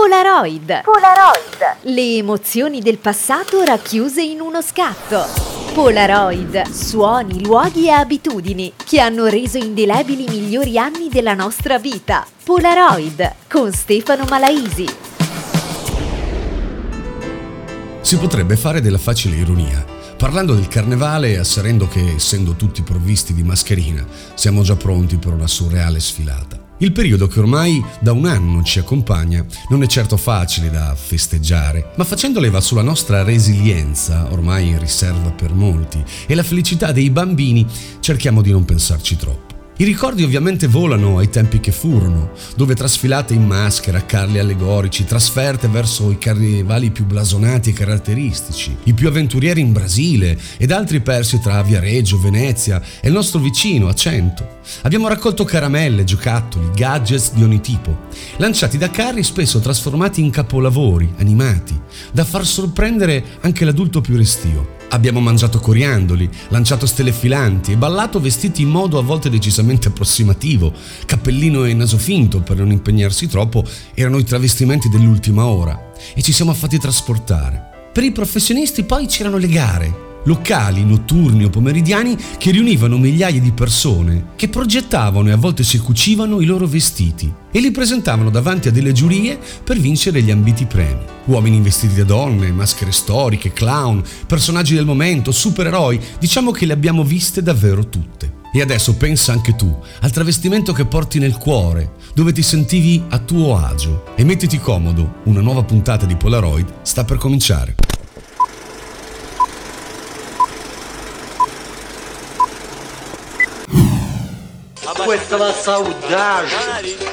Polaroid. Polaroid. Le emozioni del passato racchiuse in uno scatto. Polaroid, suoni, luoghi e abitudini che hanno reso indelebili i migliori anni della nostra vita. Polaroid con Stefano Malaisi. Si potrebbe fare della facile ironia, parlando del carnevale e asserendo che, essendo tutti provvisti di mascherina, siamo già pronti per una surreale sfilata. Il periodo che ormai da un anno ci accompagna non è certo facile da festeggiare, ma facendo leva sulla nostra resilienza, ormai in riserva per molti, e la felicità dei bambini, cerchiamo di non pensarci troppo. I ricordi ovviamente volano ai tempi che furono, dove trasfilate in maschera, carli allegorici, trasferte verso i carnevali più blasonati e caratteristici, i più avventurieri in Brasile ed altri persi tra Viareggio, Venezia e il nostro vicino a Cento. Abbiamo raccolto caramelle, giocattoli, gadgets di ogni tipo, lanciati da carri spesso trasformati in capolavori animati, da far sorprendere anche l'adulto più restio. Abbiamo mangiato coriandoli, lanciato stelle filanti e ballato vestiti in modo a volte decisamente approssimativo. Cappellino e naso finto, per non impegnarsi troppo, erano i travestimenti dell'ultima ora e ci siamo fatti trasportare. Per i professionisti poi c'erano le gare, locali, notturni o pomeridiani che riunivano migliaia di persone che progettavano e a volte si cucivano i loro vestiti e li presentavano davanti a delle giurie per vincere gli ambiti premi. Uomini vestiti da donne, maschere storiche, clown, personaggi del momento, supereroi, diciamo che le abbiamo viste davvero tutte. E adesso pensa anche tu al travestimento che porti nel cuore, dove ti sentivi a tuo agio. E mettiti comodo, una nuova puntata di Polaroid sta per cominciare. Questa é a saudade.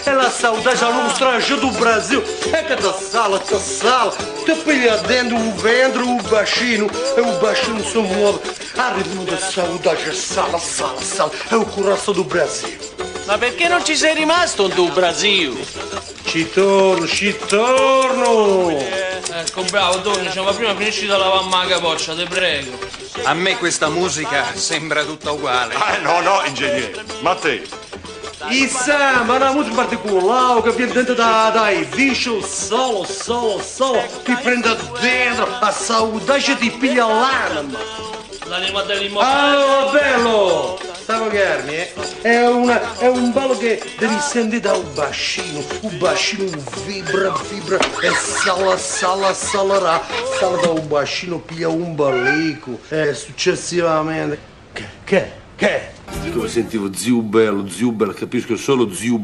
Ela a saudade a um estrangeiro do Brasil. É cada sala, cada sala. Te pilhadendo o vendro, o baixinho. É o baixinho se move. A ritmo da saudade. Sala, sala, sala. É o coração do Brasil. Ma perché non ci sei rimasto tu, Brasil? Ci torno, ci torno. Ecco, bravo, Tony, ma prima finisci da lavare la capoccia, te prego. A me questa musica sembra tutta uguale. Ah, no, no, ingegnere. Ma te? E samba, una musica particolare che viene dentro da, dai visual solo, solo, solo. Ti prende dentro, a saudade ti piglia l'anima. L'anima dell'immortale. Ah, bello! Stavo Garni, eh? È, una, è un ballo che devi sentire da un bacino. Un bacino vibra, vibra e sala, sala, salerà. Sala da un bacino, piglia un ballico. E successivamente. Che? Che? Che? Come sentivo zio bello, bello, capisco solo zio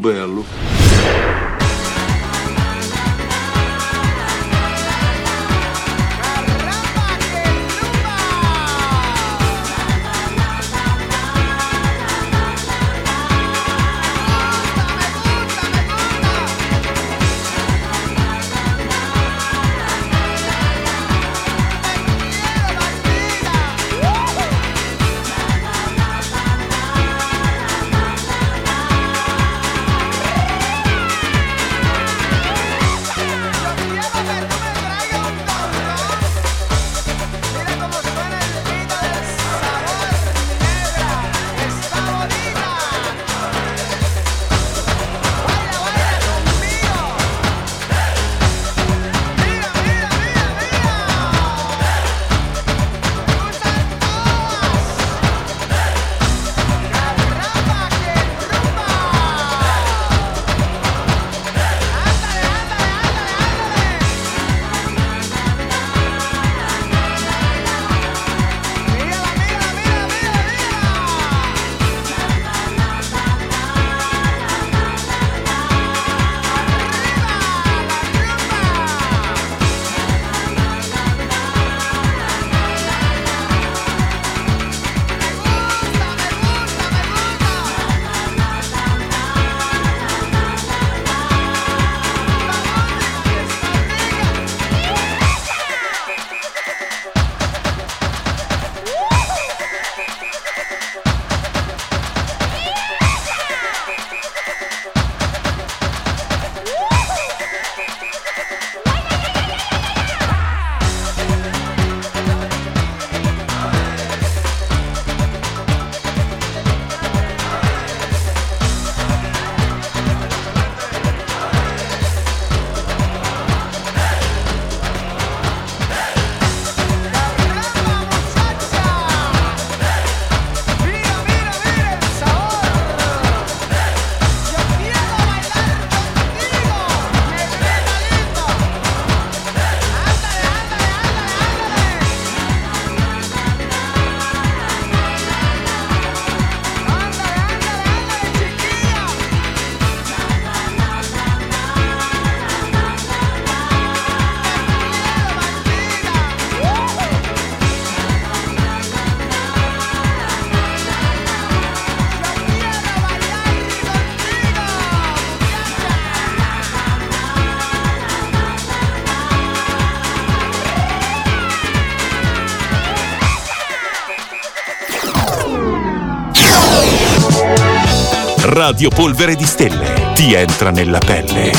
bello. Radio Polvere di Stelle ti entra nella pelle.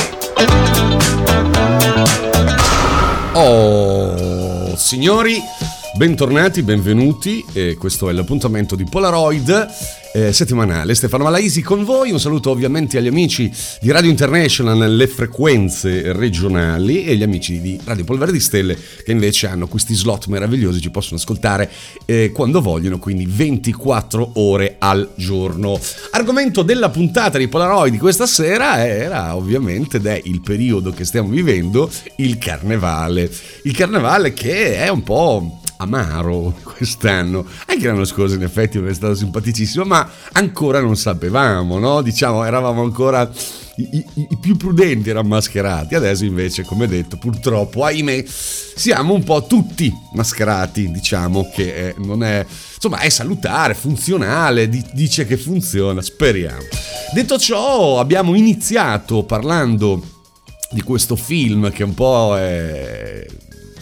Oh, signori, bentornati, benvenuti. Eh, questo è l'appuntamento di Polaroid eh, settimanale. Stefano Malaisi con voi. Un saluto ovviamente agli amici di Radio International nelle frequenze regionali e gli amici di Radio Polvere di Stelle che invece hanno questi slot meravigliosi, ci possono ascoltare eh, quando vogliono, quindi 24 ore al giorno. Argomento della puntata di Polaroid questa sera era ovviamente ed è il periodo che stiamo vivendo, il carnevale. Il carnevale che è un po' amaro quest'anno. Anche l'anno scorso in effetti è stato simpaticissimo, ma ancora non sapevamo, no? Diciamo, eravamo ancora i, i, i, più prudenti erano mascherati. Adesso invece, come detto, purtroppo, ahimè, siamo un po' tutti mascherati, diciamo che è, non è... Insomma, è salutare, funzionale, di, dice che funziona, speriamo. Detto ciò, abbiamo iniziato parlando di questo film che un po' è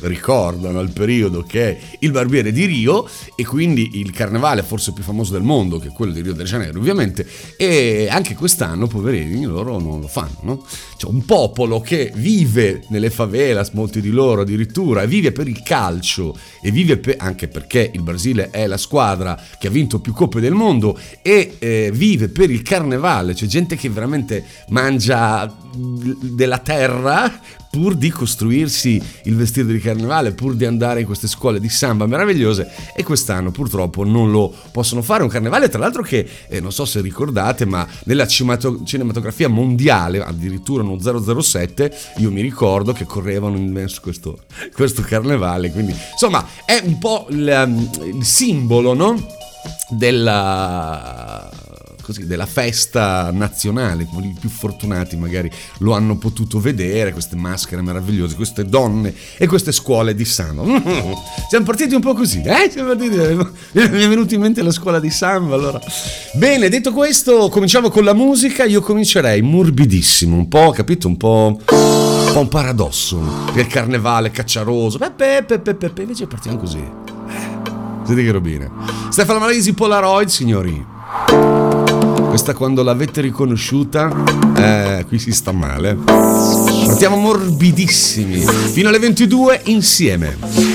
ricordano il periodo che è il Barbiere di Rio e quindi il carnevale forse più famoso del mondo che è quello di Rio de Janeiro ovviamente e anche quest'anno poverini loro non lo fanno no? c'è un popolo che vive nelle favelas molti di loro addirittura vive per il calcio e vive per, anche perché il Brasile è la squadra che ha vinto più coppe del mondo e eh, vive per il carnevale c'è gente che veramente mangia della terra pur di costruirsi il vestito di carnevale, pur di andare in queste scuole di samba meravigliose e quest'anno purtroppo non lo possono fare. Un carnevale tra l'altro che eh, non so se ricordate, ma nella cinematografia mondiale, addirittura uno 007, io mi ricordo che correvano in questo, questo carnevale, quindi insomma è un po' il, il simbolo, no? Della così, della festa nazionale, i più fortunati magari lo hanno potuto vedere, queste maschere meravigliose, queste donne e queste scuole di samba. Siamo partiti un po' così, eh? Siamo partiti, mi è venuto in mente la scuola di samba, allora. Bene, detto questo, cominciamo con la musica, io comincerei morbidissimo, un po', capito, un po'... Un paradosso, il carnevale cacciaroso, pepe, pepe, pepe, invece partiamo così. Eh, Senti che robine. Stefano Malesi, Polaroid, signori. Questa quando l'avete riconosciuta, eh, qui si sta male. Partiamo morbidissimi, fino alle 22 insieme.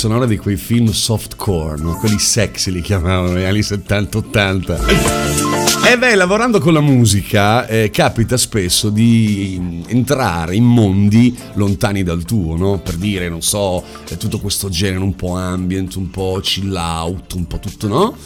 Sonore di quei film softcore, no? quelli sexy li chiamavano negli anni 70-80. E beh, lavorando con la musica eh, capita spesso di entrare in mondi lontani dal tuo, no? Per dire, non so, tutto questo genere un po' ambient, un po' chill out, un po' tutto, no?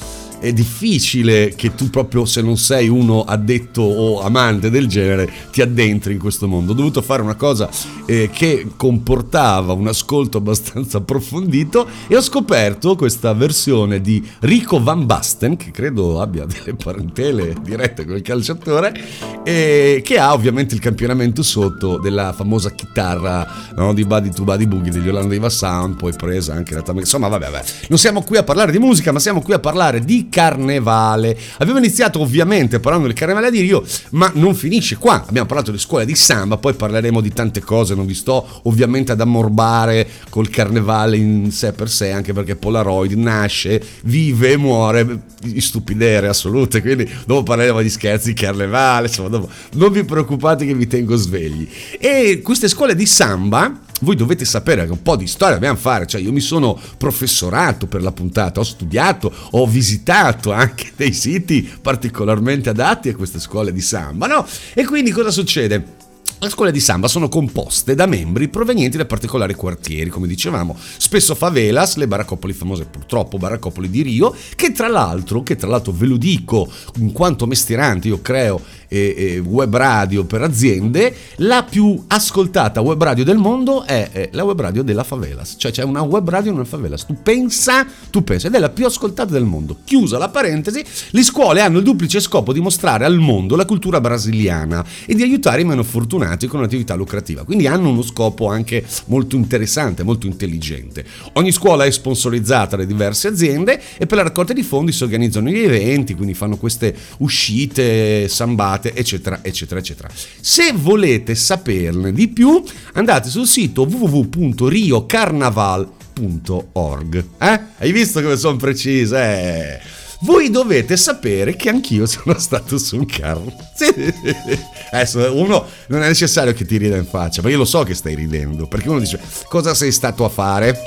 è difficile che tu proprio se non sei uno addetto o amante del genere ti addentri in questo mondo. Ho dovuto fare una cosa eh, che comportava un ascolto abbastanza approfondito e ho scoperto questa versione di Rico Van Basten, che credo abbia delle parentele dirette con il calciatore, e che ha ovviamente il campionamento sotto della famosa chitarra no, di Buddy to Buddy Boogie degli Orlando Diva Sound, poi presa anche da Insomma, vabbè, vabbè, non siamo qui a parlare di musica, ma siamo qui a parlare di carnevale. Abbiamo iniziato ovviamente parlando del carnevale di Rio, ma non finisce qua. Abbiamo parlato di scuola di samba, poi parleremo di tante cose, non vi sto ovviamente ad ammorbare col carnevale in sé per sé, anche perché Polaroid nasce, vive e muore di stupidere assolute, quindi dopo parleremo di scherzi di carnevale, insomma, dopo non vi preoccupate che vi tengo svegli. E queste scuole di samba voi dovete sapere che un po' di storia dobbiamo fare, cioè io mi sono professorato per la puntata, ho studiato, ho visitato anche dei siti particolarmente adatti a queste scuole di samba, no? E quindi cosa succede? Le scuole di samba sono composte da membri provenienti da particolari quartieri, come dicevamo, spesso favelas, le baraccopoli famose purtroppo, baraccopoli di Rio, che tra l'altro, che tra l'altro ve lo dico in quanto mestierante, io creo e, e web radio per aziende, la più ascoltata web radio del mondo è, è, la web radio della favelas, cioè c'è una web radio nella favelas, tu pensa, tu pensa, ed è la più ascoltata del mondo. Chiusa la parentesi, le scuole hanno il duplice scopo di mostrare al mondo la cultura brasiliana e di aiutare i meno fortunati con un'attività lucrativa, quindi hanno uno scopo anche molto interessante, molto intelligente. Ogni scuola è sponsorizzata da diverse aziende e per la raccolta di fondi si organizzano gli eventi, quindi fanno queste uscite, sambate, eccetera, eccetera, eccetera. Se volete saperne di più, andate sul sito www.riocarnaval.org. Eh? Hai visto come sono precise? Eh? Voi dovete sapere che anch'io sono stato su un carro. Adesso uno non è necessario che ti rida in faccia, ma io lo so che stai ridendo, perché uno dice cosa sei stato a fare?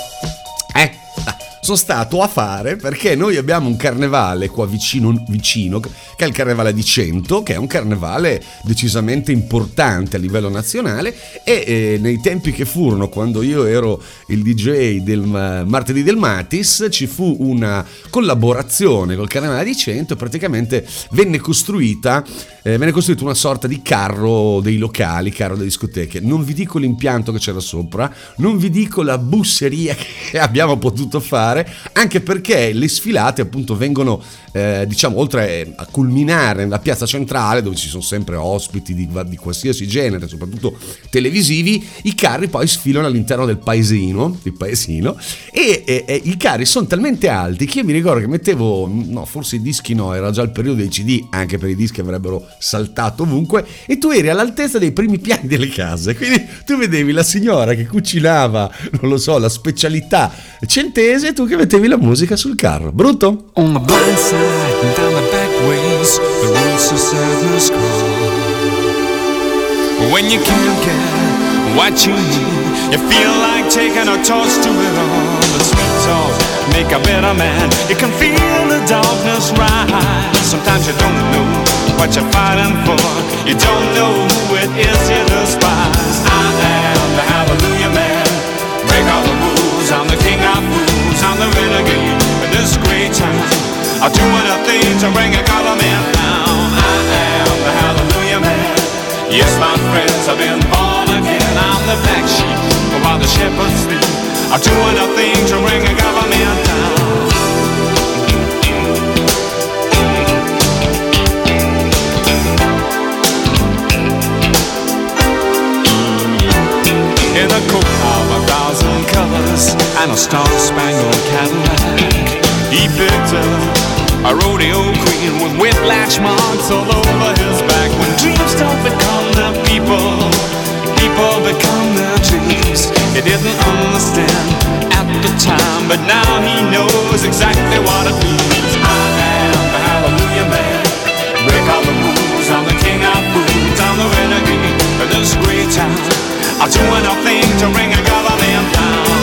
Eh? sono stato a fare perché noi abbiamo un carnevale qua vicino, vicino, che è il carnevale di Cento, che è un carnevale decisamente importante a livello nazionale e eh, nei tempi che furono, quando io ero il DJ del martedì del Matis, ci fu una collaborazione col carnevale di Cento e praticamente venne costruita, eh, venne costruita una sorta di carro dei locali, carro delle discoteche. Non vi dico l'impianto che c'era sopra, non vi dico la busseria che abbiamo potuto fare, anche perché le sfilate appunto vengono, eh, diciamo, oltre a culminare nella piazza centrale dove ci sono sempre ospiti di, di qualsiasi genere, soprattutto televisivi, i carri poi sfilano all'interno del paesino, del paesino e, e, e i carri sono talmente alti che io mi ricordo che mettevo, no, forse i dischi no, era già il periodo dei CD, anche per i dischi avrebbero saltato ovunque, e tu eri all'altezza dei primi piani delle case, quindi tu vedevi la signora che cucinava, non lo so, la specialità centese tu che mettevi la musica sul carro. Brutto? On the blind side down the back ways, the rules of sadness call. When you can't get what you need, you feel like taking a torch to it all. The sweet talk make a better man. You can feel the darkness rise. Sometimes you don't know what you're fighting for. You don't know who it is you despise. In this great town. I'm doing a to bring a government down. I am the hallelujah man. Yes, my friends, I've been born again. I'm the black sheep while the shepherds sleep. A thing to bring a government down. Colors and a star-spangled Cadillac, he picked up a rodeo queen with whiplash marks all over his back. When dreams don't become the people, people become their dreams. He didn't understand at the time, but now he knows exactly what it means. I am the Hallelujah Man. Break all the rules. I'm the king of fools. I'm the renegade of this great town. I'm doing a thing to bring a government down.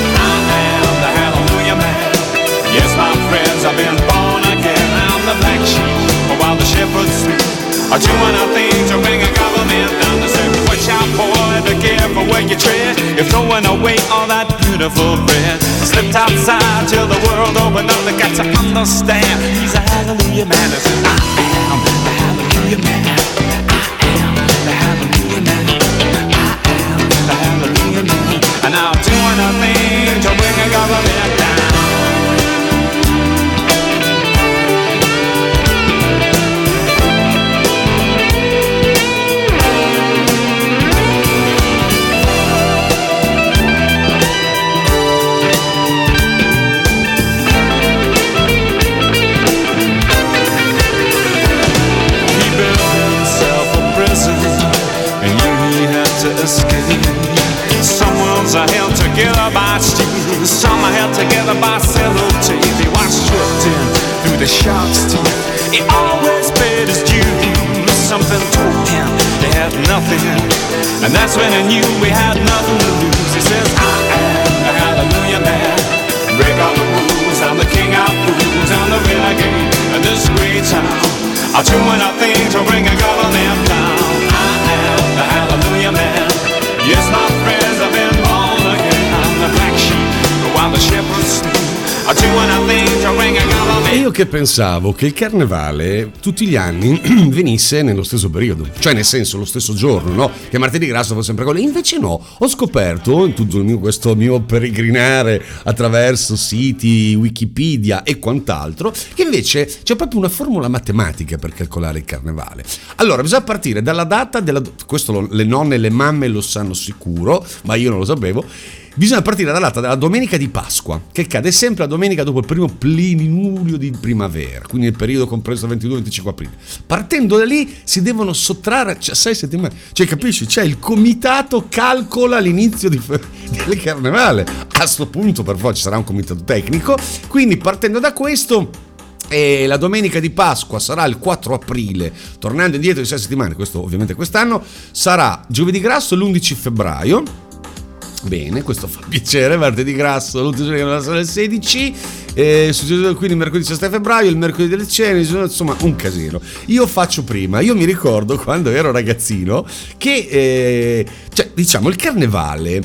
I've been born again. I'm the black sheep while the shepherds sleep. I'm doing a thing to bring a government down. To say, watch out, boy, be careful where you tread. You're throwing away all that beautiful bread. I Slipped outside till the world opened up. They got to understand. He's a Hallelujah Man. I I am the Hallelujah Man. I the. I the. And I'm doing a thing to bring a government escape. Some worlds are held together by steel, some are held together by sellotape. He was stripped in through the shark's teeth. He always paid his dues. Something told him they had nothing, and that's when he knew we had nothing to lose. He says, I am the Hallelujah Man. Break all the rules. I'm the king of fools. I'm the renegade of this great town. I'll do anything to bring a government down. E io che pensavo che il carnevale tutti gli anni venisse nello stesso periodo, cioè nel senso lo stesso giorno, no? Che martedì grasso fosse sempre quello. Invece no, ho scoperto in tutto mio- questo mio peregrinare attraverso siti, Wikipedia e quant'altro, che invece c'è proprio una formula matematica per calcolare il carnevale. Allora, bisogna partire dalla data della... questo lo- le nonne e le mamme lo sanno sicuro, ma io non lo sapevo. Bisogna partire dalla data della domenica di Pasqua, che cade sempre la domenica dopo il primo plenilunio di primavera, quindi nel periodo compreso 22-25 aprile. Partendo da lì si devono sottrarre cioè, sei settimane. Cioè, capisci? Cioè, il comitato calcola l'inizio di, del carnevale. A sto punto, per forza, ci sarà un comitato tecnico. Quindi, partendo da questo. E la domenica di Pasqua sarà il 4 aprile, tornando indietro di 6 settimane, questo ovviamente quest'anno, sarà giovedì grasso l'11 febbraio, Bene, questo fa piacere, martedì grasso, l'ultimo giorno che sarà il 16, eh, succede quindi mercoledì 17 febbraio, il mercoledì delle cene, insomma un casino. Io faccio prima, io mi ricordo quando ero ragazzino che, eh, cioè diciamo, il carnevale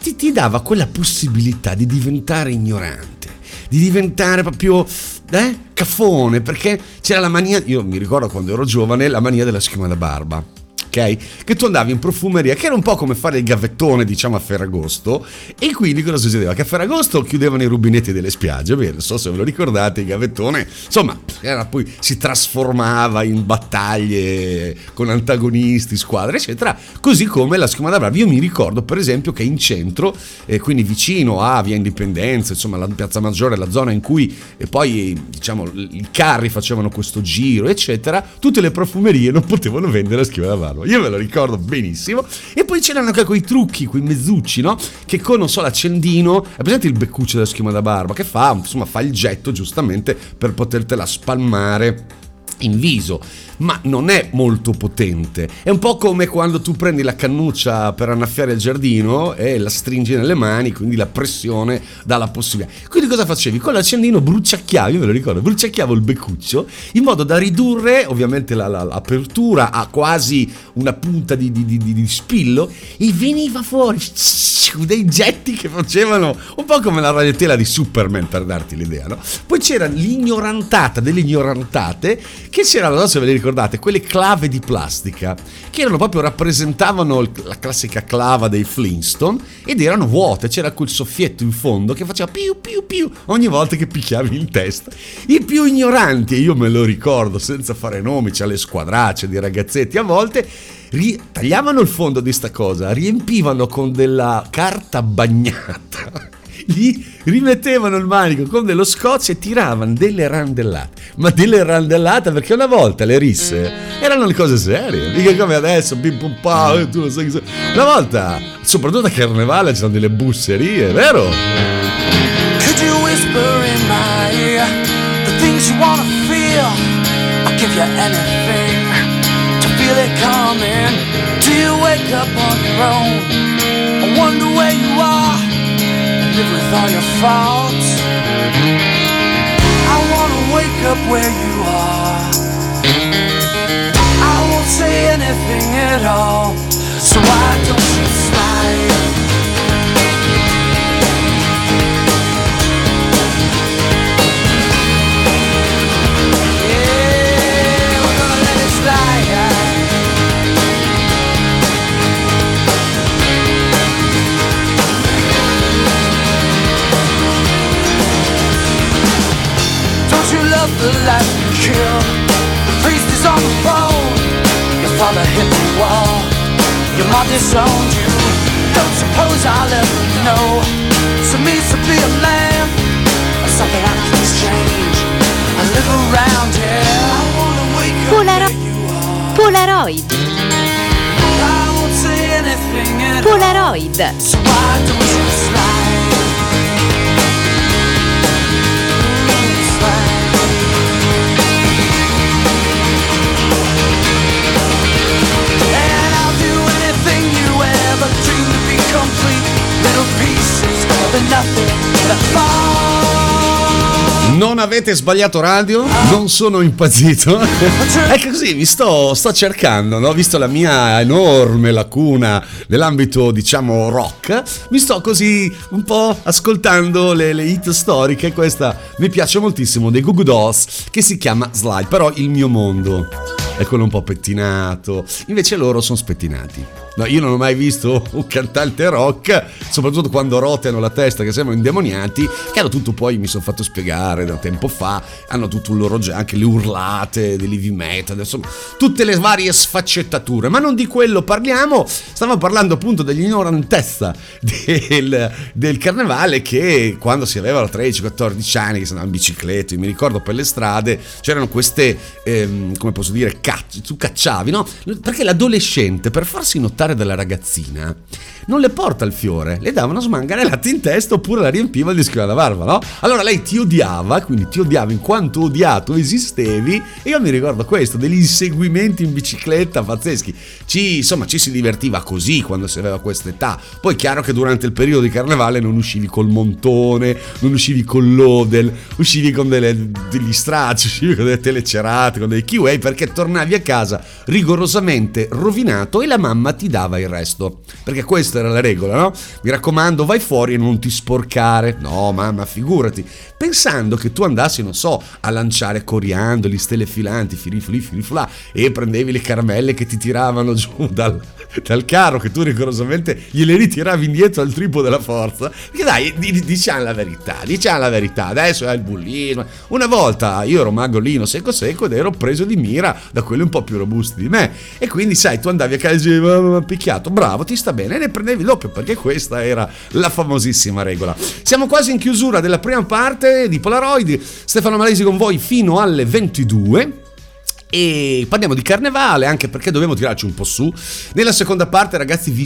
ti, ti dava quella possibilità di diventare ignorante, di diventare proprio eh, caffone, perché c'era la mania, io mi ricordo quando ero giovane, la mania della schiuma da barba. Ok? Che tu andavi in profumeria, che era un po' come fare il gavettone, diciamo, a Ferragosto, e quindi cosa succedeva? Che a Ferragosto chiudevano i rubinetti delle spiagge, beh, non so se ve lo ricordate, il gavettone, insomma, era poi si trasformava in battaglie con antagonisti, squadre, eccetera, così come la schiuma da barba. Io mi ricordo, per esempio, che in centro, eh, quindi vicino a Via Indipendenza, insomma, la Piazza Maggiore, la zona in cui e poi, diciamo, i carri facevano questo giro, eccetera, tutte le profumerie non potevano vendere la schiuma da barba. Io me lo ricordo benissimo. E poi c'erano anche quei trucchi, quei mezzucci, no? Che con, non so, l'accendino, è presente il beccuccio della schiuma da barba, che fa, insomma, fa il getto giustamente per potertela spalmare in viso, ma non è molto potente. È un po' come quando tu prendi la cannuccia per annaffiare il giardino e la stringi nelle mani, quindi la pressione dà la possibilità. Quindi cosa facevi? Con l'accendino bruciacchiavi, me lo ricordo, bruciacchiavo il beccuccio in modo da ridurre ovviamente la- la- l'apertura a quasi una punta di, di- di- di- spillo e veniva fuori dei getti che facevano un po' come la ragnatela di Superman per darti l'idea, no? Poi c'era l'ignorantata delle ignorantate che c'erano, non so se ve le ricordate, quelle clave di plastica che erano proprio rappresentavano la classica clava dei Flintstone ed erano vuote, c'era quel soffietto in fondo che faceva piu piu piu ogni volta che picchiavi in testa. I più ignoranti, e io me lo ricordo senza fare nomi, c'è le squadracce di ragazzetti a volte ri- tagliavano il fondo di sta cosa, riempivano con della carta bagnata, gli rimettevano il manico con dello scotch e tiravano delle randellate. Ma delle randellate perché una volta le risse erano le cose serie, mica come adesso, bim pum pam, eh, tu lo sai che so- Una volta, soprattutto a carnevale, c'erano delle busserie, vero? Could you whisper in my ear the things you wanna feel? I'll give you anything to feel it coming. Do you wake up on your own? I wonder where you are live with all your faults. I wanna wake up where you are. I won't say anything at all. So why don't you slide? Kill? The priest is on the phone. Your father hit the wall. Your mom disowned you. Don't suppose I'll ever know. So means to be a man. Or something I can change. I live around here. I wanna wake up Polaro- where you are. Polaroid, Polaroid. So Non avete sbagliato radio? Non sono impazzito? È così, mi sto, sto cercando, no? Visto la mia enorme lacuna nell'ambito, diciamo, rock, mi sto così un po' ascoltando le, le hit storiche. Questa mi piace moltissimo dei Goo Goo Dolls, che si chiama Slide, però il mio mondo è quello un po' pettinato. Invece loro sono spettinati. No, io non ho mai visto un cantante rock, soprattutto quando roteano la testa che sembrano indemoniati, che hanno tutto poi, mi sono fatto spiegare da tempo fa, hanno tutto un loro genere, anche le urlate dell'heavy metal, insomma, tutte le varie sfaccettature, ma non di quello parliamo, stavamo parlando appunto dell'ignorantezza del, del carnevale che quando si aveva 13-14 anni, che si andava in bicicletta, mi ricordo per le strade, c'erano queste, ehm, come posso dire, cacci, tu cacciavi, no? Perché l'adolescente per farsi notare dalla ragazzina non le porta il fiore, le dava una smanganellata in testa oppure la riempiva di schiuma da barba, no? Allora lei ti odiava, quindi ti odiava in quanto odiato esistevi e io mi ricordo questo, degli inseguimenti in bicicletta pazzeschi. Ci, insomma, ci si divertiva così quando si aveva questa età. Poi è chiaro che durante il periodo di carnevale non uscivi col montone, non uscivi con l'odel, uscivi con delle, degli stracci, uscivi con delle telecerate, con dei kiwi perché tornavi a casa rigorosamente rovinato e la mamma ti dava il resto. Perché questa era la regola, no? Mi raccomando, vai fuori e non ti sporcare. No, mamma, figurati. Pensando che tu andassi, non so, a lanciare coriandoli, stelle filanti, firifli, firiflà, e prendevi le caramelle che ti tiravano giù dal, dal carro, che tu rigorosamente gliele ritiravi indietro al triplo della forza. Perché dai, di- di- diciamo la verità, diciamo la verità. Adesso è il bullismo. Una volta io ero magolino secco secco ed ero preso di mira da quelli un po' più robusti di me. E quindi, sai, tu andavi a casa e dicevi, "Ma- ma- ma picchiato, bravo, ti sta bene, e ne prendevi doppio, perché questa era la famosissima regola. Siamo quasi in chiusura della prima parte di Polaroid. Stefano Malesi con voi fino alle 22. E parliamo di carnevale anche perché dobbiamo tirarci un po' su. Nella seconda parte, ragazzi, vi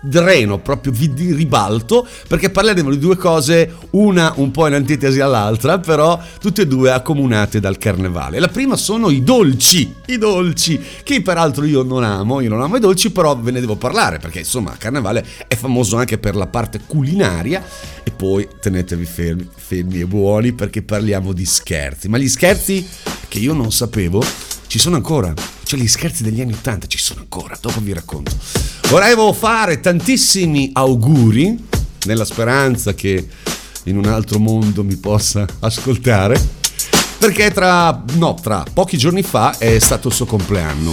dreno proprio vi di ribalto perché parleremo di due cose, una un po' in antitesi all'altra, però tutte e due accomunate dal carnevale. La prima sono i dolci, i dolci, che peraltro io non amo, io non amo i dolci, però ve ne devo parlare perché insomma, carnevale è famoso anche per la parte culinaria e poi tenetevi fermi, fermi e buoni perché parliamo di scherzi, ma gli scherzi che io non sapevo ci sono ancora. Cioè gli scherzi degli anni 80 ci sono ancora, dopo vi racconto. Volevo fare tantissimi auguri, nella speranza che in un altro mondo mi possa ascoltare, perché tra, no, tra pochi giorni fa è stato il suo compleanno.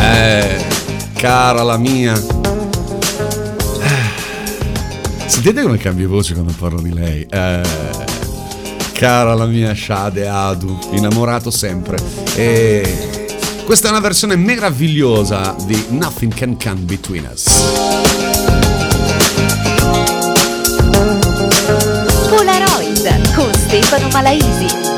Eh, cara la mia. Eh, Sentite come cambia voce quando parlo di lei. Eh, cara la mia Shade Adu, innamorato sempre. E questa è una versione meravigliosa di Nothing Can Come Between Us. Polaroid con Stefano Malaisi.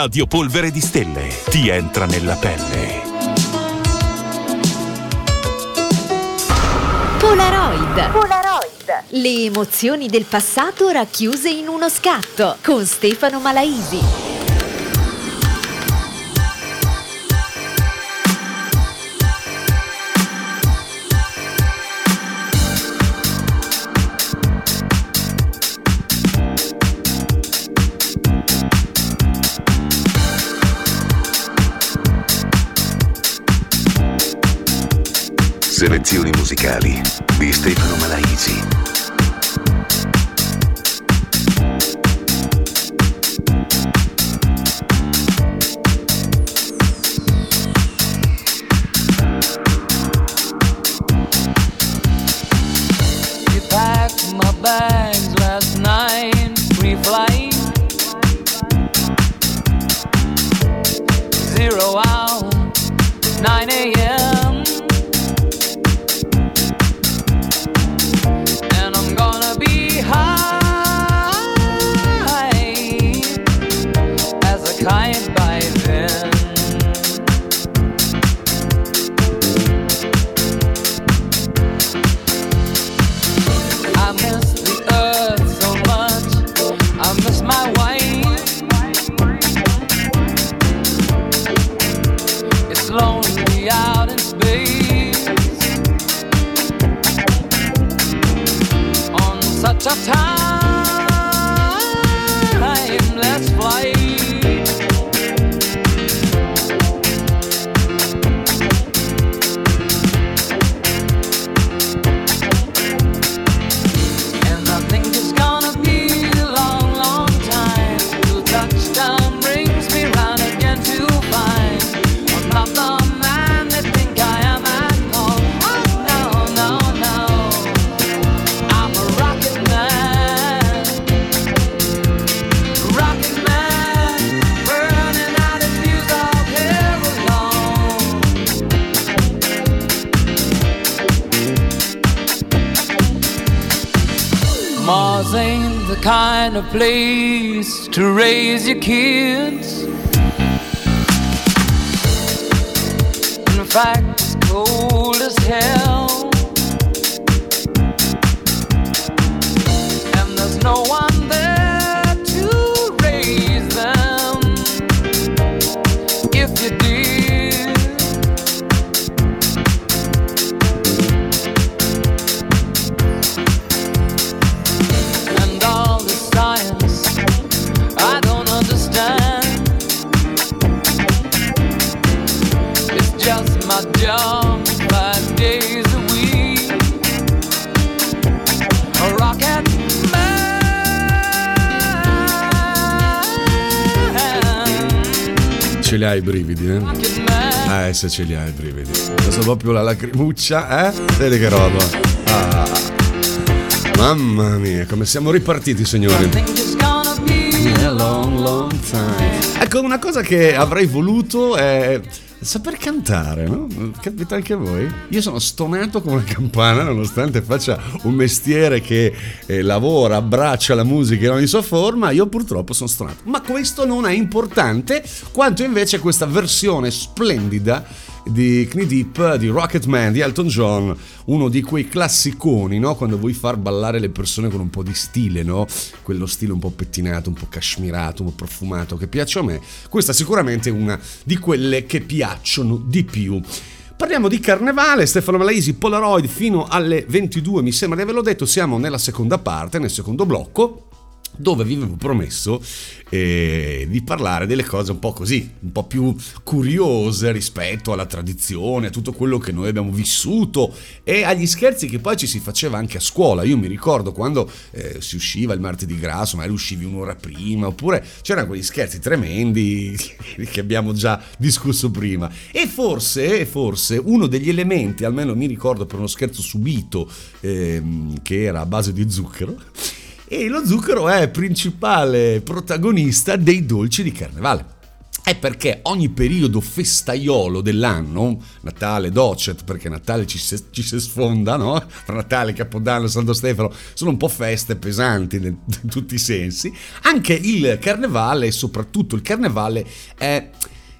Radio Polvere di Stelle ti entra nella pelle. Polaroid. Polaroid. Le emozioni del passato racchiuse in uno scatto con Stefano Malaisi. Musicali di Stefano Malaisi. Of place to raise your kids. Ce li hai i brividi, eh? Man. Eh, se ce li hai i brividi. Adesso proprio la lacrimuccia, eh? Vedi che roba. Ah. Mamma mia, come siamo ripartiti, signori. Ecco, una cosa che avrei voluto è saper cantare, no? Capita anche a voi? Io sono stonato come una campana, nonostante faccia un mestiere che eh, lavora, abbraccia la musica in ogni sua forma, io purtroppo sono stonato. Ma questo non è importante, quanto invece questa versione splendida di Knee Deep, di Rocketman, di Elton John, uno di quei classiconi, no? Quando vuoi far ballare le persone con un po' di stile, no? Quello stile un po' pettinato, un po' cashmirato, un po' profumato che piace a me. Questa sicuramente è una di quelle che piacciono di più. Parliamo di carnevale, Stefano Malaisi, Polaroid fino alle 22, mi sembra di averlo detto, siamo nella seconda parte, nel secondo blocco dove vi avevo promesso eh, di parlare delle cose un po' così, un po' più curiose rispetto alla tradizione, a tutto quello che noi abbiamo vissuto e agli scherzi che poi ci si faceva anche a scuola. Io mi ricordo quando eh, si usciva il martedì grasso, magari uscivi un'ora prima, oppure c'erano quegli scherzi tremendi che abbiamo già discusso prima. E forse, forse uno degli elementi, almeno mi ricordo per uno scherzo subito ehm, che era a base di zucchero, e lo zucchero è principale protagonista dei dolci di carnevale. è perché ogni periodo festaiolo dell'anno, Natale, Docet, perché Natale ci si, ci si sfonda, no? Fra Natale, Capodanno, Santo Stefano, sono un po' feste pesanti in tutti i sensi. Anche il carnevale, soprattutto il carnevale, è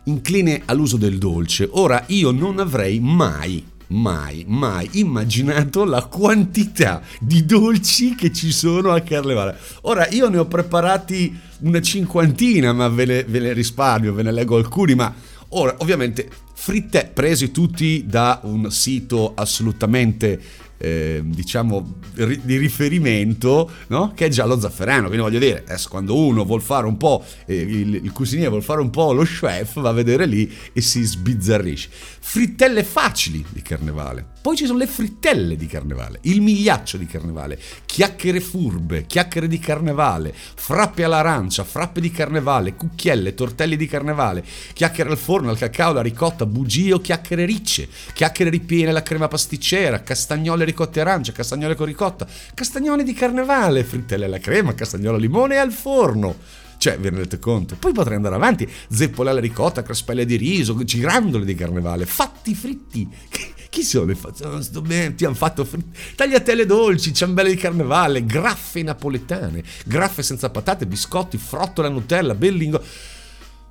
incline all'uso del dolce. Ora, io non avrei mai mai, mai immaginato la quantità di dolci che ci sono a Carnevale. Ora, io ne ho preparati una cinquantina, ma ve ne, ve ne risparmio, ve ne leggo alcuni, ma ora, ovviamente, fritte presi tutti da un sito assolutamente eh, diciamo di riferimento no? che è già lo zafferano quindi voglio dire adesso quando uno vuol fare un po' eh, il, il cuciniere vuol fare un po' lo chef va a vedere lì e si sbizzarrisce frittelle facili di carnevale poi ci sono le frittelle di carnevale il migliaccio di carnevale chiacchiere furbe chiacchiere di carnevale frappe all'arancia frappe di carnevale cucchielle tortelli di carnevale chiacchiere al forno al cacao la ricotta bugie o chiacchiere ricce chiacchiere ripiene la crema pasticcera castagnole ricotta e arancia, castagnole con ricotta, castagnole di carnevale, frittelle alla crema, castagnolo al limone e al forno. Cioè, vi rendete conto? Poi potrei andare avanti, zeppole alla ricotta, crespelle di riso, girandole di carnevale, fatti fritti. Chi sono i fatti? Ti hanno fatto fritti. Tagliatelle dolci, ciambelle di carnevale, graffe napoletane, graffe senza patate, biscotti, frottole a Nutella, bellingo.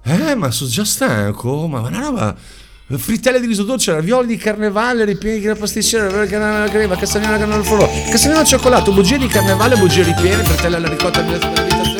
Eh, ma sono già stanco, ma una roba frittelle di riso dolce, ravioli di carnevale, ripieni di pasticcera, la crema, castagnola canale al forno, castagnola al cioccolato, bugie di carnevale, bugie ripiene, frittelle alla ricotta,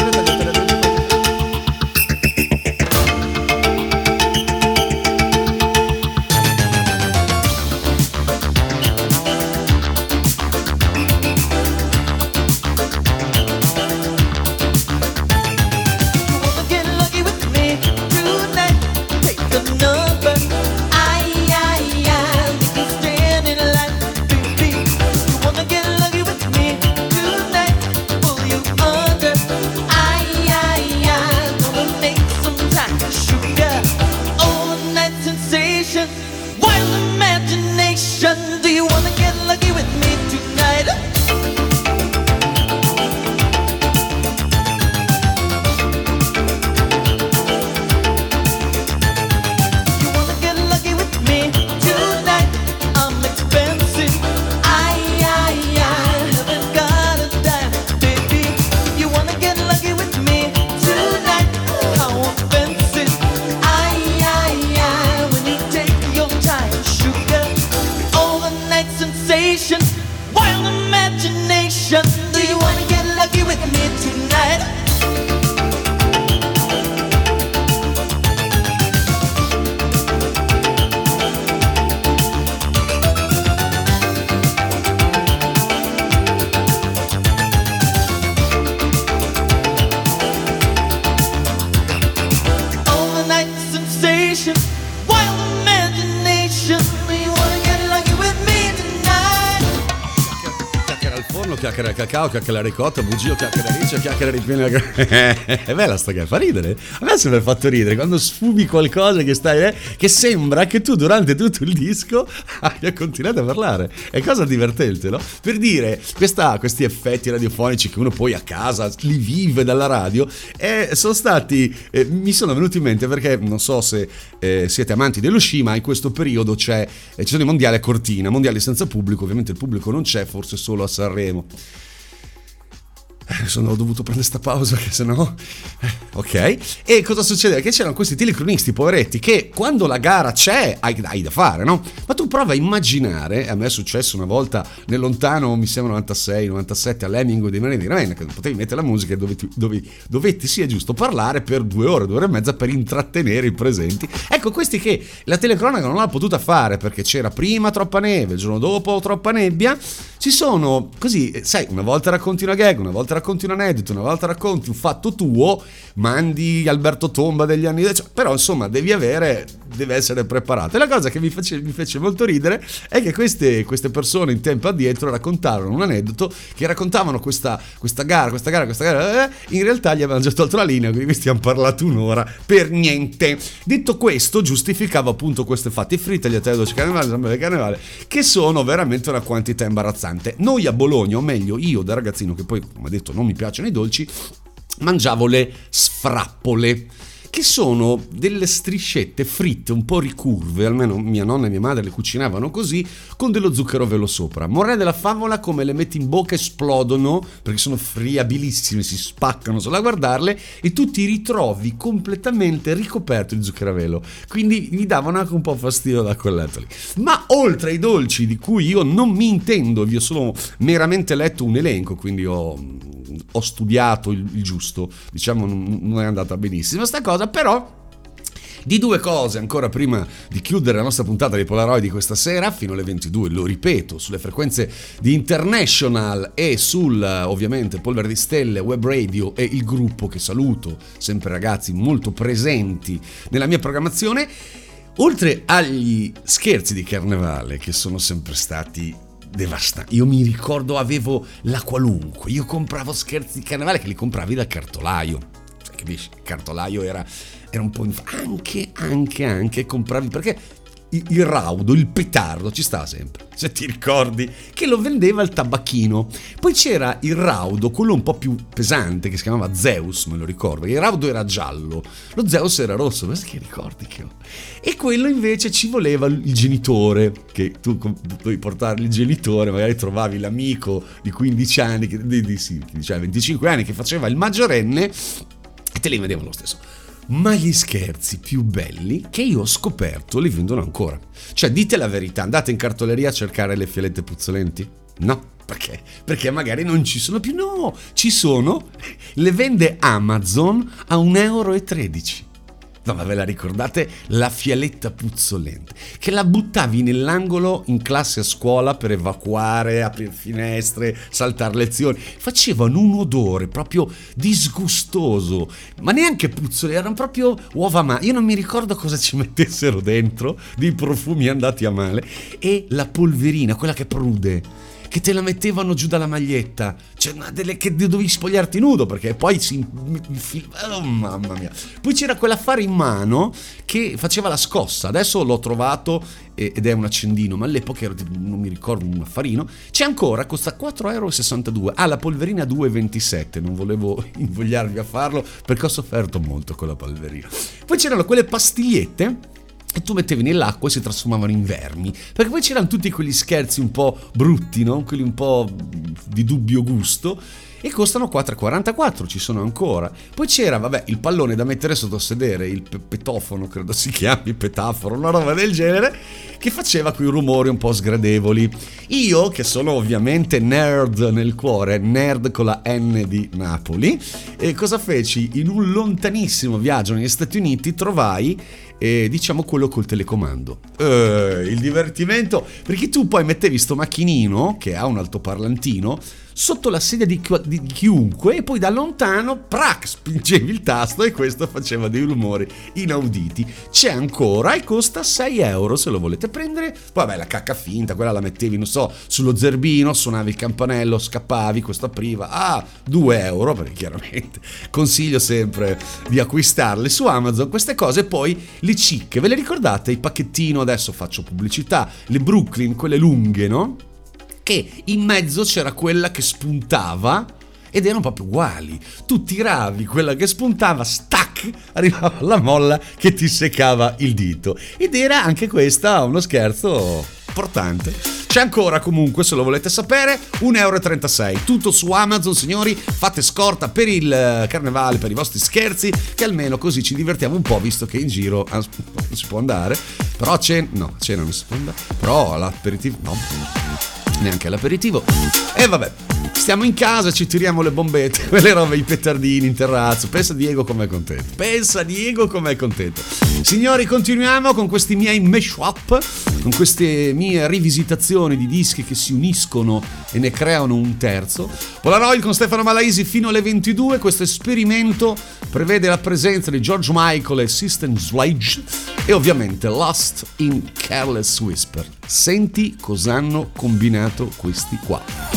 cacao, chiacchiera ricotta, bugio, chiacchiera riccia, chiacchiera ripiena. È bella sta che fa ridere. A me sembra fatto ridere quando sfumi qualcosa che stai, eh, che sembra che tu durante tutto il disco abbia continuato a parlare. È cosa divertente, no? Per dire, questa, questi effetti radiofonici che uno poi a casa li vive dalla radio, eh, sono stati, eh, mi sono venuti in mente perché non so se eh, siete amanti dello sci, ma in questo periodo c'è, eh, ci sono i mondiali a Cortina, mondiali senza pubblico, ovviamente il pubblico non c'è, forse solo a Sanremo. Eh, sono dovuto prendere questa pausa che sennò eh, ok e cosa succede? che c'erano questi telecronisti poveretti che quando la gara c'è hai, hai, da fare no? ma tu prova a immaginare a me è successo una volta nel lontano mi sembra 96 97 all'Hemingway di Marina di Ravenna che potevi mettere la musica dove, ti, dove, dove ti sia giusto parlare per due ore due ore e mezza per intrattenere i presenti ecco questi che la telecronaca non l'ha potuta fare perché c'era prima troppa neve il giorno dopo troppa nebbia ci sono così sai una volta racconti una gag una volta racconti un aneddoto, una volta racconti un fatto tuo, mandi Alberto Tomba degli anni... Cioè, però insomma devi avere, deve essere preparato. E la cosa che mi fece, mi fece molto ridere è che queste, queste, persone in tempo addietro raccontarono un aneddoto che raccontavano questa, questa gara, questa gara, questa gara, eh, in realtà gli avevano già tolto la linea, quindi questi hanno parlato un'ora per niente. Detto questo, giustificava appunto questi fatti fritti, gli dolce carnevale, sambelle carnevale, che sono veramente una quantità imbarazzante. Noi a Bologna, o meglio io da ragazzino, che poi come detto non mi piacciono i dolci, mangiavo le sfrappole. Che sono delle striscette fritte un po' ricurve, almeno mia nonna e mia madre le cucinavano così, con dello zucchero a velo sopra. Morale della favola, come le metti in bocca esplodono, perché sono friabilissime, si spaccano solo a guardarle, e tu ti ritrovi completamente ricoperto di zucchero a velo. Quindi mi davano anche un po' fastidio da quel letto lì. Ma oltre ai dolci di cui io non mi intendo, vi ho solo meramente letto un elenco, quindi ho, ho studiato il, il giusto, diciamo non, non è andata benissimo sta cosa, però di due cose ancora prima di chiudere la nostra puntata di Polaroid di questa sera fino alle 22, lo ripeto, sulle frequenze di International e sul ovviamente Polvere di Stelle, Web Radio e il gruppo che saluto, sempre ragazzi molto presenti nella mia programmazione. Oltre agli scherzi di carnevale che sono sempre stati devastanti. Io mi ricordo avevo la qualunque, io compravo scherzi di carnevale che li compravi dal cartolaio. Capisci? Il cartolaio era, era un po' inf- anche, anche, anche compravi perché il, raudo, il petardo ci sta sempre, se ti ricordi, che lo vendeva il tabacchino. Poi c'era il raudo, quello un po' più pesante, che si chiamava Zeus, me lo ricordo. Il raudo era giallo, lo Zeus era rosso, ma che ricordi che ho? E quello invece ci voleva il genitore, che tu dovevi portare il genitore, magari trovavi l'amico di 15 anni, di, di, sì, cioè 25 anni, che faceva il maggiorenne e te li vendevano lo stesso. Ma gli scherzi più belli che io ho scoperto li vendono ancora. Cioè, dite la verità, andate in cartoleria a cercare le fialette puzzolenti? No. Perché? Perché magari non ci sono più. No, ci sono. Le vende Amazon a 1,13 euro. No, ma ve la ricordate? La fialetta puzzolente, che la buttavi nell'angolo in classe a scuola per evacuare, aprire finestre, saltare lezioni. Facevano un odore proprio disgustoso, ma neanche puzzolente, erano proprio uova ma. Io non mi ricordo cosa ci mettessero dentro, di profumi andati a male. E la polverina, quella che prude che te la mettevano giù dalla maglietta, cioè delle che dovevi spogliarti nudo perché poi si oh, mamma mia. Poi c'era quell'affare in mano che faceva la scossa. Adesso l'ho trovato ed è un accendino, ma all'epoca non mi ricordo un affarino. C'è ancora, costa 4,62 euro. Ah, la polverina 2,27. Non volevo invogliarvi a farlo perché ho sofferto molto con la polverina. Poi c'erano quelle pastigliette e tu mettevi nell'acqua e si trasformavano in vermi. Perché poi c'erano tutti quegli scherzi un po' brutti, no? Quelli un po' di dubbio gusto. E costano 4,44, ci sono ancora. Poi c'era, vabbè, il pallone da mettere sotto sedere, il petofono, credo si chiami, petaforo, una roba del genere, che faceva quei rumori un po' sgradevoli. Io, che sono ovviamente nerd nel cuore, nerd con la N di Napoli, e cosa feci? In un lontanissimo viaggio negli Stati Uniti trovai e diciamo quello col telecomando. Eh, il divertimento, perché tu poi mettevi sto macchinino che ha un altoparlantino sotto la sedia di, di, chiunque e poi da lontano, prac, spingevi il tasto e questo faceva dei rumori inauditi. C'è ancora e costa 6 euro se lo volete prendere. Poi vabbè, la cacca finta, quella la mettevi, non so, sullo zerbino, suonavi il campanello, scappavi, questo apriva. Ah, 2 euro, perché chiaramente consiglio sempre di acquistarle su Amazon queste cose. Poi le cicche, ve le ricordate? Il pacchettino, adesso faccio pubblicità, le Brooklyn, quelle lunghe, no? Che in mezzo c'era quella che spuntava ed erano proprio uguali. Tu tiravi quella che spuntava, stack, arrivava la molla che ti seccava il dito. Ed era anche questa uno scherzo importante. C'è ancora comunque, se lo volete sapere, 1,36 euro. Tutto su Amazon, signori. Fate scorta per il eh, carnevale, per i vostri scherzi, che almeno così ci divertiamo un po', visto che in giro ah, non si può andare. Però a cena, no, a cena non si può andare. Però all'aperitivo, no neanche all'aperitivo. E vabbè, stiamo in casa, ci tiriamo le bombette, quelle robe, i petardini in terrazzo. Pensa Diego com'è contento. Pensa Diego com'è contento. Signori, continuiamo con questi miei mash-up, con queste mie rivisitazioni di dischi che si uniscono e ne creano un terzo. Polaroid con Stefano Malaisi fino alle 22. Questo esperimento prevede la presenza di George Michael e System Sledge e ovviamente Lost in Careless Whisper. Senti cosa hanno combinato questi qua.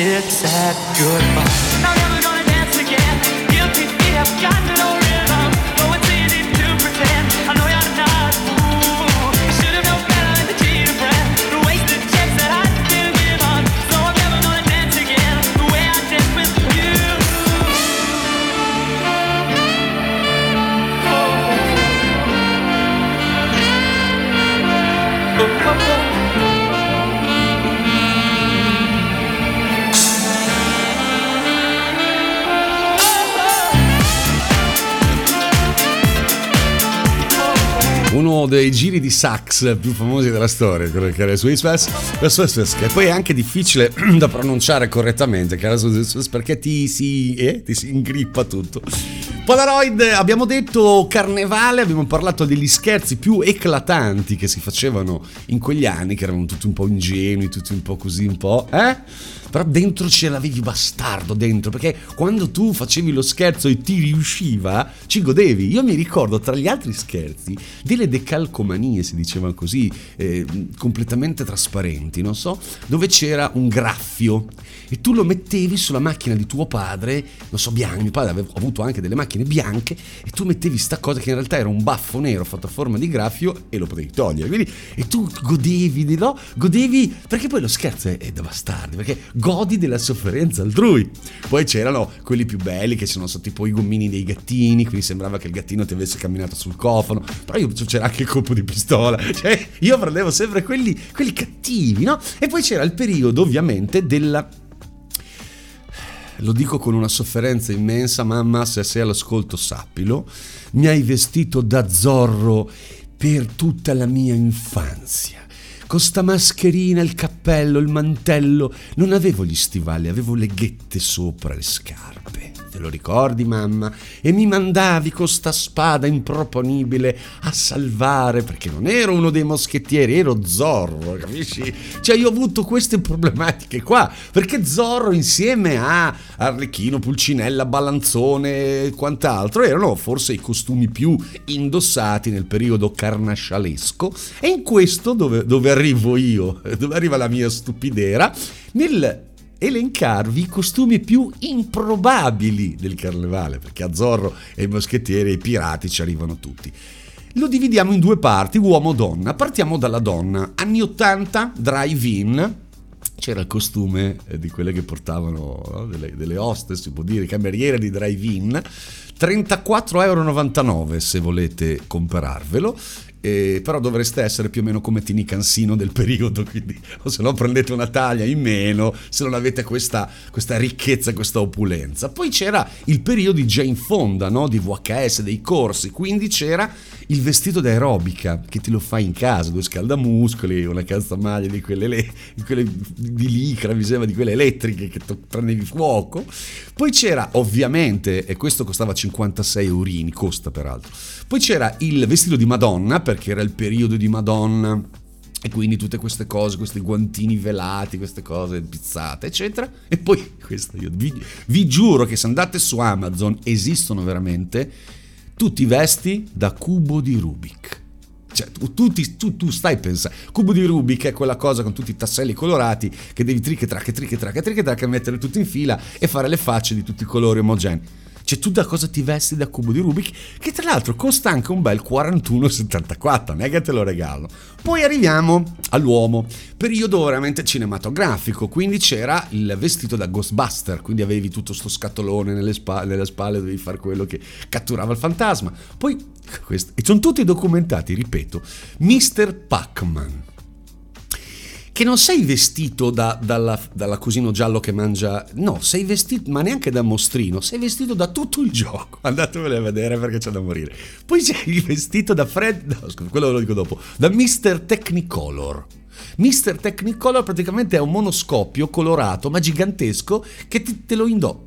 It's said goodbye. Dei giri di sax più famosi della storia, quello che era il Swiss Pass, la Swiss che poi è anche difficile da pronunciare correttamente, che Swiss perché ti si, eh, ti si ingrippa tutto. Polaroid, abbiamo detto carnevale, abbiamo parlato degli scherzi più eclatanti che si facevano in quegli anni, che erano tutti un po' ingenui, tutti un po' così, un po', eh? Però dentro ce l'avevi bastardo dentro, perché quando tu facevi lo scherzo e ti riusciva, ci godevi. Io mi ricordo tra gli altri scherzi delle decalcomanie, si diceva così, eh, completamente trasparenti, non so, dove c'era un graffio e tu lo mettevi sulla macchina di tuo padre, non so, bianco, mio padre aveva avuto anche delle macchine bianche e tu mettevi sta cosa che in realtà era un baffo nero fatto a forma di graffio e lo potevi togliere. Quindi, e tu godevi, no? Godevi, perché poi lo scherzo è, è da bastardi, perché godi della sofferenza altrui. Poi c'erano quelli più belli che sono so, tipo i gommini dei gattini, quindi sembrava che il gattino ti avesse camminato sul cofano, però io, c'era anche il colpo di pistola, cioè io prendevo sempre quelli, quelli cattivi, no? E poi c'era il periodo ovviamente della lo dico con una sofferenza immensa, mamma, se sei all'ascolto sappilo, mi hai vestito da zorro per tutta la mia infanzia. Con sta mascherina, il cappello, il mantello, non avevo gli stivali, avevo le ghette sopra le scarpe. Te lo ricordi, mamma? E mi mandavi con sta spada improponibile a salvare, perché non ero uno dei moschettieri, ero Zorro, capisci? Cioè, io ho avuto queste problematiche qua, perché Zorro insieme a Arlecchino, Pulcinella, Balanzone e quant'altro erano forse i costumi più indossati nel periodo carnascialesco. E in questo, dove, dove arrivo io, dove arriva la mia stupidera, nel elencarvi i costumi più improbabili del carnevale, perché a Zorro e i moschettieri e i pirati ci arrivano tutti. Lo dividiamo in due parti, uomo-donna. Partiamo dalla donna. Anni 80, drive-in. C'era il costume eh, di quelle che portavano no, delle, delle hostess, si può dire, cameriere di drive-in. 34,99 euro se volete comprarvelo. Eh, però dovreste essere più o meno come Tini Cansino del periodo, quindi o se no prendete una taglia in meno, se non avete questa, questa ricchezza, questa opulenza. Poi c'era il periodo di Jane Fonda, no? di VHS, dei corsi, quindi c'era il vestito da aerobica che ti lo fai in casa, due scaldamuscoli, una calzamaglia di quelle, le, di, quelle di licra, mi sembra di quelle elettriche che prenevi fuoco. Poi c'era ovviamente, e questo costava 56 eurini, costa peraltro. Poi c'era il vestito di Madonna, perché era il periodo di Madonna. E quindi tutte queste cose, questi guantini velati, queste cose pizzate, eccetera. E poi, questo io vi, vi giuro che se andate su Amazon esistono veramente tutti i vesti da cubo di Rubik. Cioè, tu, tu tu- tu stai pensando, cubo di Rubik è quella cosa con tutti i tasselli colorati che devi triche tracche triche tracche triche tracche mettere tutti in fila e fare le facce di tutti i colori omogenei. Cioè, tu da cosa ti vesti da cubo di Rubik? Che tra l'altro costa anche un bel 41,74, non è che te lo regalo. Poi arriviamo all'uomo, periodo veramente cinematografico, quindi c'era il vestito da Ghostbuster, quindi avevi tutto sto scatolone nelle spalle, nelle spalle dovevi fare quello che catturava il fantasma. Poi, questo, e sono tutti documentati, ripeto, Mr. Pac-Man che non sei vestito da, dalla, dall'accusino giallo che mangia, no, sei vestito, ma neanche da mostrino, sei vestito da tutto il gioco. Andatevelo a vedere perché c'è da morire. Poi sei vestito da Fred, no, scusa, quello lo dico dopo, da Mr. Technicolor. Mr. Technicolor praticamente è un monoscopio colorato ma gigantesco che ti- te lo indò.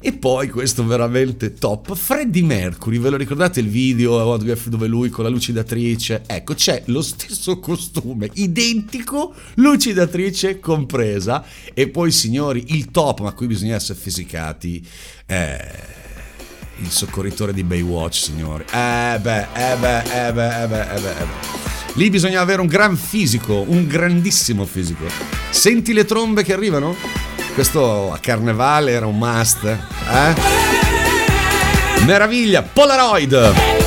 E poi questo veramente top, Freddie Mercury, ve lo ricordate il video dove lui con la lucidatrice? Ecco, c'è lo stesso costume, identico, lucidatrice compresa. E poi signori, il top, ma qui bisogna essere fisicati, eh il soccorritore di Baywatch, signori. Eh eh beh, eh beh, eh beh, eh beh, eh beh. Lì bisogna avere un gran fisico, un grandissimo fisico. Senti le trombe che arrivano? Questo a carnevale era un must, eh? Meraviglia, Polaroid!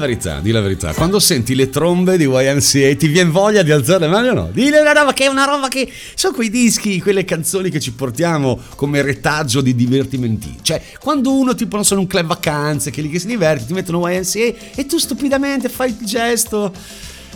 Verità, di la verità. Quando senti le trombe di YMCA ti viene voglia di alzare le mani o no? Dile una roba che è una roba che sono quei dischi, quelle canzoni che ci portiamo come retaggio di divertimenti. Cioè, quando uno tipo non sono un club vacanze, che lì che si diverte, ti mettono YMCA e tu stupidamente fai il gesto.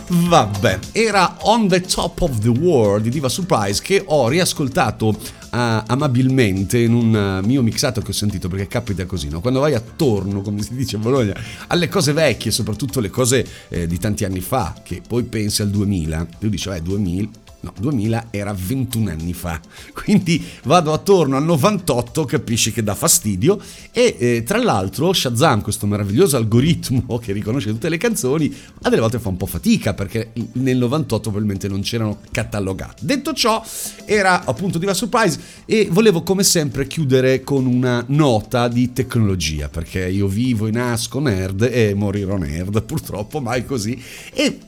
Vabbè, era On the Top of the World di Diva Surprise che ho riascoltato uh, amabilmente in un uh, mio mixato che ho sentito perché capita così, no? quando vai attorno, come si dice a Bologna, alle cose vecchie, soprattutto le cose eh, di tanti anni fa, che poi pensi al 2000, tu dici, eh 2000, No, 2000 era 21 anni fa. Quindi vado attorno al 98, capisci che dà fastidio. E eh, tra l'altro, Shazam, questo meraviglioso algoritmo che riconosce tutte le canzoni, a delle volte fa un po' fatica perché nel 98 probabilmente non c'erano catalogate. Detto ciò, era appunto Diva Surprise e volevo come sempre chiudere con una nota di tecnologia perché io vivo e nasco nerd e morirò nerd, purtroppo mai così. E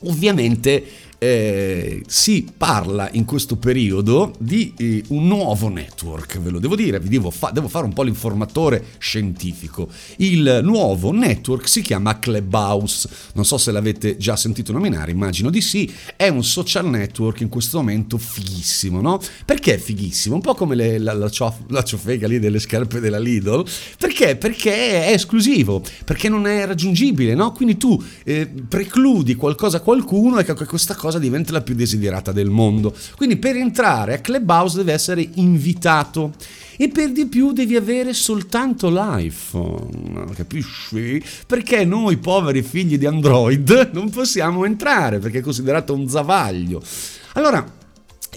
ovviamente eh, si parla in questo periodo di eh, un nuovo network, ve lo devo dire, vi devo, fa- devo, fare un po' l'informatore scientifico. Il nuovo network si chiama Clubhouse, non so se l'avete già sentito nominare, immagino di sì, è un social network in questo momento fighissimo, no? Perché è fighissimo? Un po' come le, la, la, ciof- la ciofega lì delle scarpe della Lidl, perché? Perché è esclusivo, perché non è raggiungibile, no? Quindi tu eh, precludi qualcosa a qualcuno e questa cosa cosa diventa la più desiderata del mondo. Quindi per entrare a Clubhouse deve essere invitato e per di più devi avere soltanto l'iPhone, capisci? Perché noi poveri figli di Android non possiamo entrare perché è considerato un zavaglio. Allora,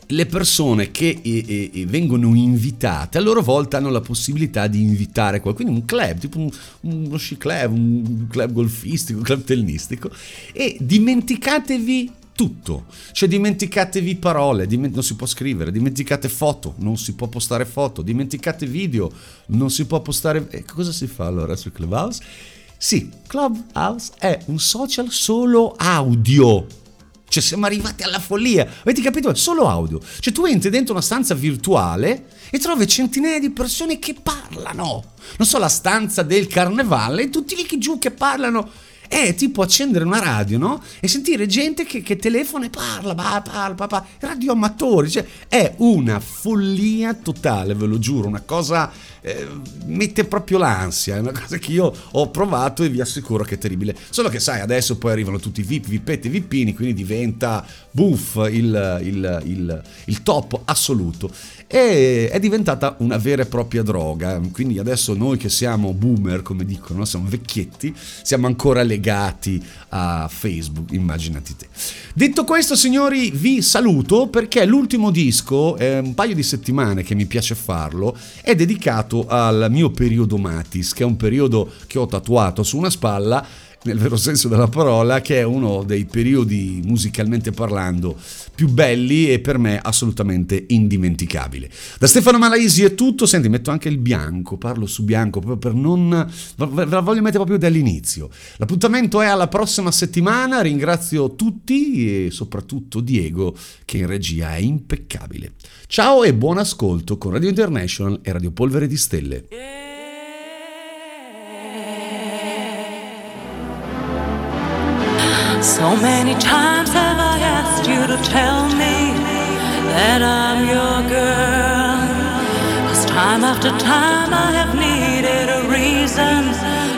le persone che e, e, vengono invitate a loro volta hanno la possibilità di invitare qualcuno, quindi un club, tipo un, uno sci club, un club golfistico, un club tennistico e dimenticatevi tutto. Cioè dimenticatevi parole, diment- non si può scrivere, dimenticate foto, non si può postare foto, dimenticate video, non si può postare... E cosa si fa allora su Clubhouse? Sì, Clubhouse è un social solo audio. Cioè siamo arrivati alla follia. Avete capito? È solo audio. Cioè tu entri dentro una stanza virtuale e trovi centinaia di persone che parlano. Non so, la stanza del carnevale, tutti lì che giù che parlano è tipo accendere una radio, no? E sentire gente che, che telefona e parla, parla, parla, parla, radioamatori, cioè è una follia totale, ve lo giuro, una cosa eh, mette proprio l'ansia, è una cosa che io ho provato e vi assicuro che è terribile. Solo che sai, adesso poi arrivano tutti i VIP, VIPetti, VIPini, quindi diventa buff il, il, il, il top assoluto e è diventata una vera e propria droga. Quindi adesso noi che siamo boomer, come dicono, siamo vecchietti, siamo ancora legati a Facebook, immaginati te. Detto questo, signori, vi saluto perché l'ultimo disco, è un paio di settimane che mi piace farlo, è dedicato al mio periodo Matis, che è un periodo che ho tatuato su una spalla nel vero senso della parola, che è uno dei periodi musicalmente parlando più belli e per me assolutamente indimenticabile. Da Stefano Malaisi è tutto, senti, metto anche il bianco, parlo su bianco proprio per non... ve la voglio mettere proprio dall'inizio. L'appuntamento è alla prossima settimana, ringrazio tutti e soprattutto Diego che in regia è impeccabile. Ciao e buon ascolto con Radio International e Radio Polvere di Stelle. So many times have I asked you to tell me that I'm your girl. Cause time after time I have needed a reason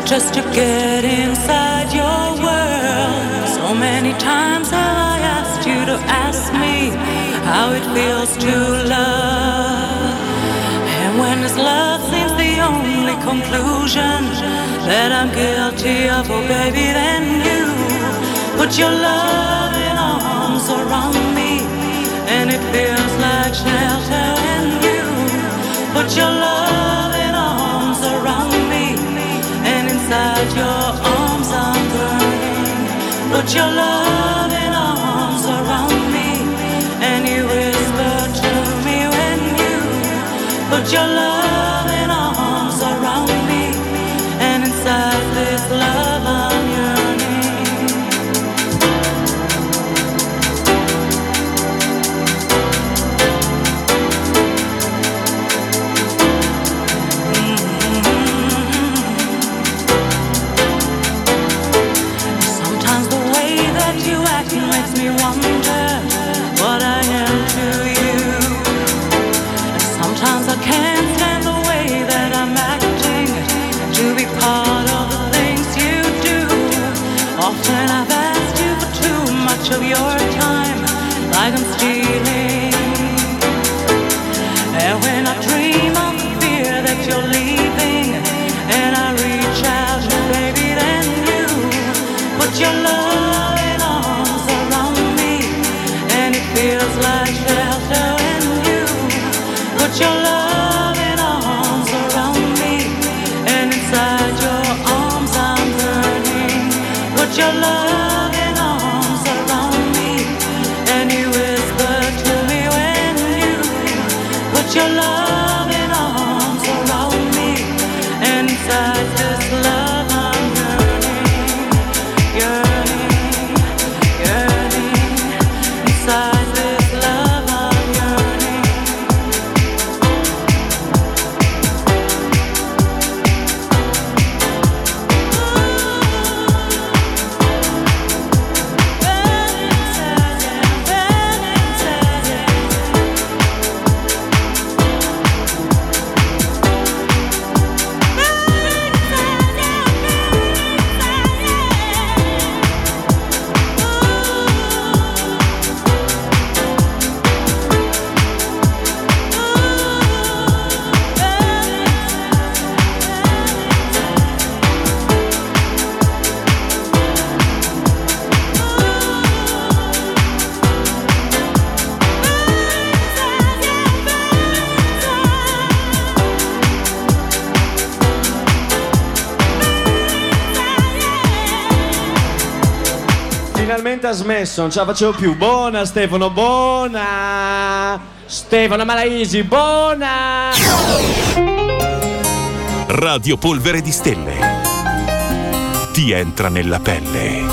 just to get inside your world. So many times have I asked you to ask me how it feels to love. And when this love seems the only conclusion that I'm guilty of, oh baby, then you Put your loving arms around me, and it feels like shelter in you. Put your loving arms around me, and inside your arms I'm burning. Put your loving your loving Finalmente ha smesso, non ce la facevo più. Buona Stefano, buona! Stefano Malaisi, buona! Radio Polvere di Stelle. Ti entra nella pelle.